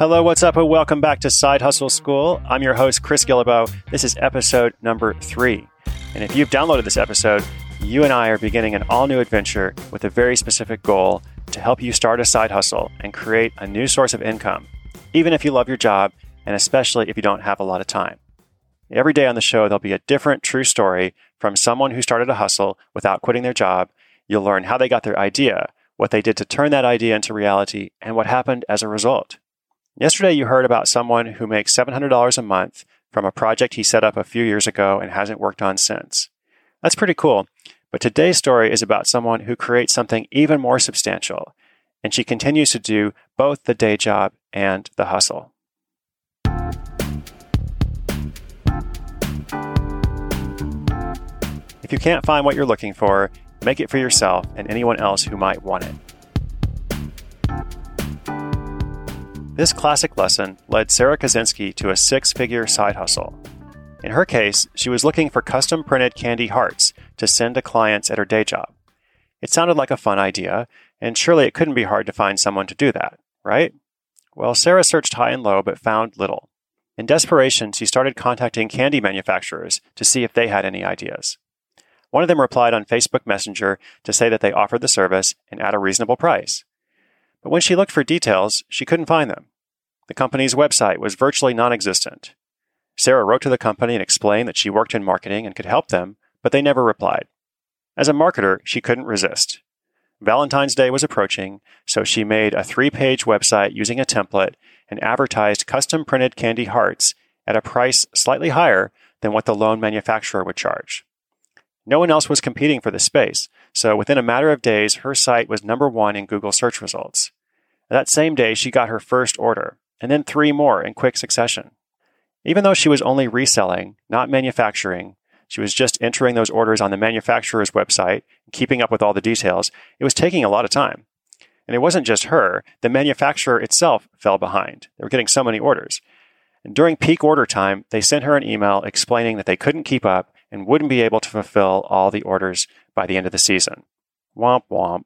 Hello, what's up, and welcome back to Side Hustle School. I'm your host, Chris Guillebeau. This is episode number three. And if you've downloaded this episode, you and I are beginning an all new adventure with a very specific goal to help you start a side hustle and create a new source of income, even if you love your job and especially if you don't have a lot of time. Every day on the show, there'll be a different true story from someone who started a hustle without quitting their job. You'll learn how they got their idea, what they did to turn that idea into reality, and what happened as a result. Yesterday, you heard about someone who makes $700 a month from a project he set up a few years ago and hasn't worked on since. That's pretty cool. But today's story is about someone who creates something even more substantial, and she continues to do both the day job and the hustle. If you can't find what you're looking for, make it for yourself and anyone else who might want it. This classic lesson led Sarah Kaczynski to a six figure side hustle. In her case, she was looking for custom printed candy hearts to send to clients at her day job. It sounded like a fun idea, and surely it couldn't be hard to find someone to do that, right? Well, Sarah searched high and low but found little. In desperation, she started contacting candy manufacturers to see if they had any ideas. One of them replied on Facebook Messenger to say that they offered the service and at a reasonable price. But when she looked for details, she couldn't find them. The company's website was virtually non existent. Sarah wrote to the company and explained that she worked in marketing and could help them, but they never replied. As a marketer, she couldn't resist. Valentine's Day was approaching, so she made a three page website using a template and advertised custom printed candy hearts at a price slightly higher than what the lone manufacturer would charge. No one else was competing for the space, so within a matter of days, her site was number one in Google search results. That same day, she got her first order, and then three more in quick succession. Even though she was only reselling, not manufacturing, she was just entering those orders on the manufacturer's website, keeping up with all the details, it was taking a lot of time. And it wasn't just her, the manufacturer itself fell behind. They were getting so many orders. And during peak order time, they sent her an email explaining that they couldn't keep up and wouldn't be able to fulfill all the orders by the end of the season. Womp womp.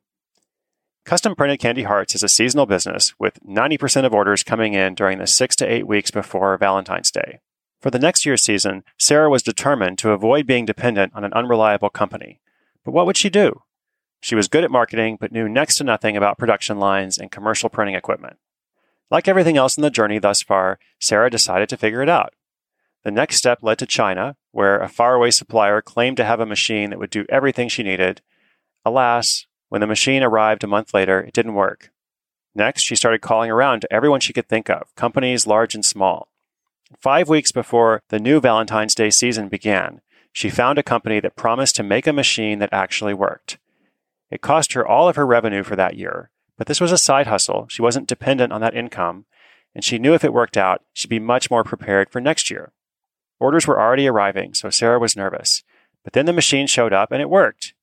Custom printed candy hearts is a seasonal business with 90% of orders coming in during the six to eight weeks before Valentine's Day. For the next year's season, Sarah was determined to avoid being dependent on an unreliable company. But what would she do? She was good at marketing, but knew next to nothing about production lines and commercial printing equipment. Like everything else in the journey thus far, Sarah decided to figure it out. The next step led to China, where a faraway supplier claimed to have a machine that would do everything she needed. Alas, when the machine arrived a month later, it didn't work. Next, she started calling around to everyone she could think of, companies large and small. Five weeks before the new Valentine's Day season began, she found a company that promised to make a machine that actually worked. It cost her all of her revenue for that year, but this was a side hustle. She wasn't dependent on that income, and she knew if it worked out, she'd be much more prepared for next year. Orders were already arriving, so Sarah was nervous. But then the machine showed up and it worked.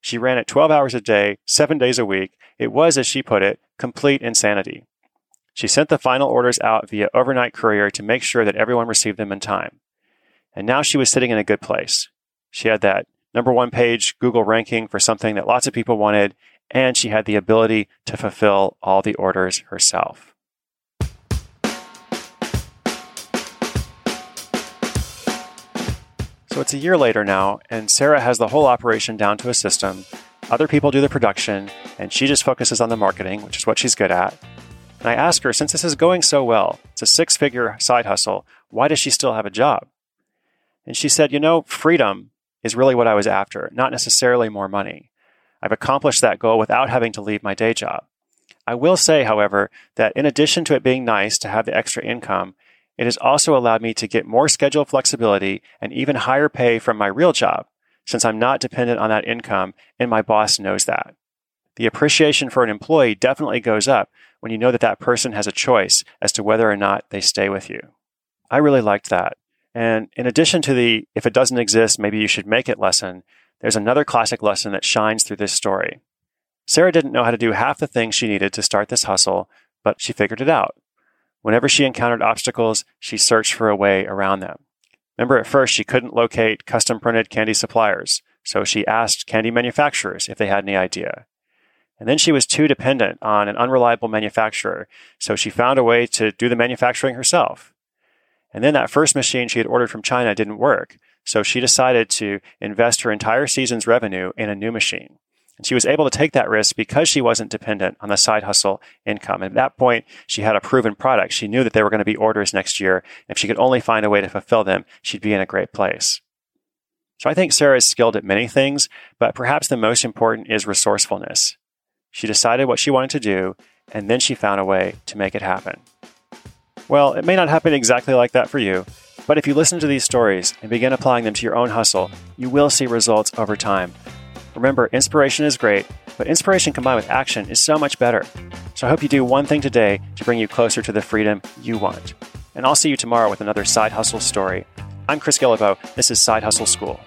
She ran it 12 hours a day, seven days a week. It was, as she put it, complete insanity. She sent the final orders out via overnight courier to make sure that everyone received them in time. And now she was sitting in a good place. She had that number one page Google ranking for something that lots of people wanted, and she had the ability to fulfill all the orders herself. So it's a year later now, and Sarah has the whole operation down to a system. Other people do the production, and she just focuses on the marketing, which is what she's good at. And I ask her, since this is going so well, it's a six figure side hustle, why does she still have a job? And she said, you know, freedom is really what I was after, not necessarily more money. I've accomplished that goal without having to leave my day job. I will say, however, that in addition to it being nice to have the extra income, it has also allowed me to get more schedule flexibility and even higher pay from my real job, since I'm not dependent on that income and my boss knows that. The appreciation for an employee definitely goes up when you know that that person has a choice as to whether or not they stay with you. I really liked that. And in addition to the if it doesn't exist, maybe you should make it lesson, there's another classic lesson that shines through this story. Sarah didn't know how to do half the things she needed to start this hustle, but she figured it out. Whenever she encountered obstacles, she searched for a way around them. Remember, at first, she couldn't locate custom printed candy suppliers, so she asked candy manufacturers if they had any idea. And then she was too dependent on an unreliable manufacturer, so she found a way to do the manufacturing herself. And then that first machine she had ordered from China didn't work, so she decided to invest her entire season's revenue in a new machine. And she was able to take that risk because she wasn't dependent on the side hustle income. And at that point, she had a proven product. She knew that there were going to be orders next year. If she could only find a way to fulfill them, she'd be in a great place. So I think Sarah is skilled at many things, but perhaps the most important is resourcefulness. She decided what she wanted to do, and then she found a way to make it happen. Well, it may not happen exactly like that for you, but if you listen to these stories and begin applying them to your own hustle, you will see results over time. Remember, inspiration is great, but inspiration combined with action is so much better. So I hope you do one thing today to bring you closer to the freedom you want. And I'll see you tomorrow with another Side Hustle story. I'm Chris Guillebeau. This is Side Hustle School.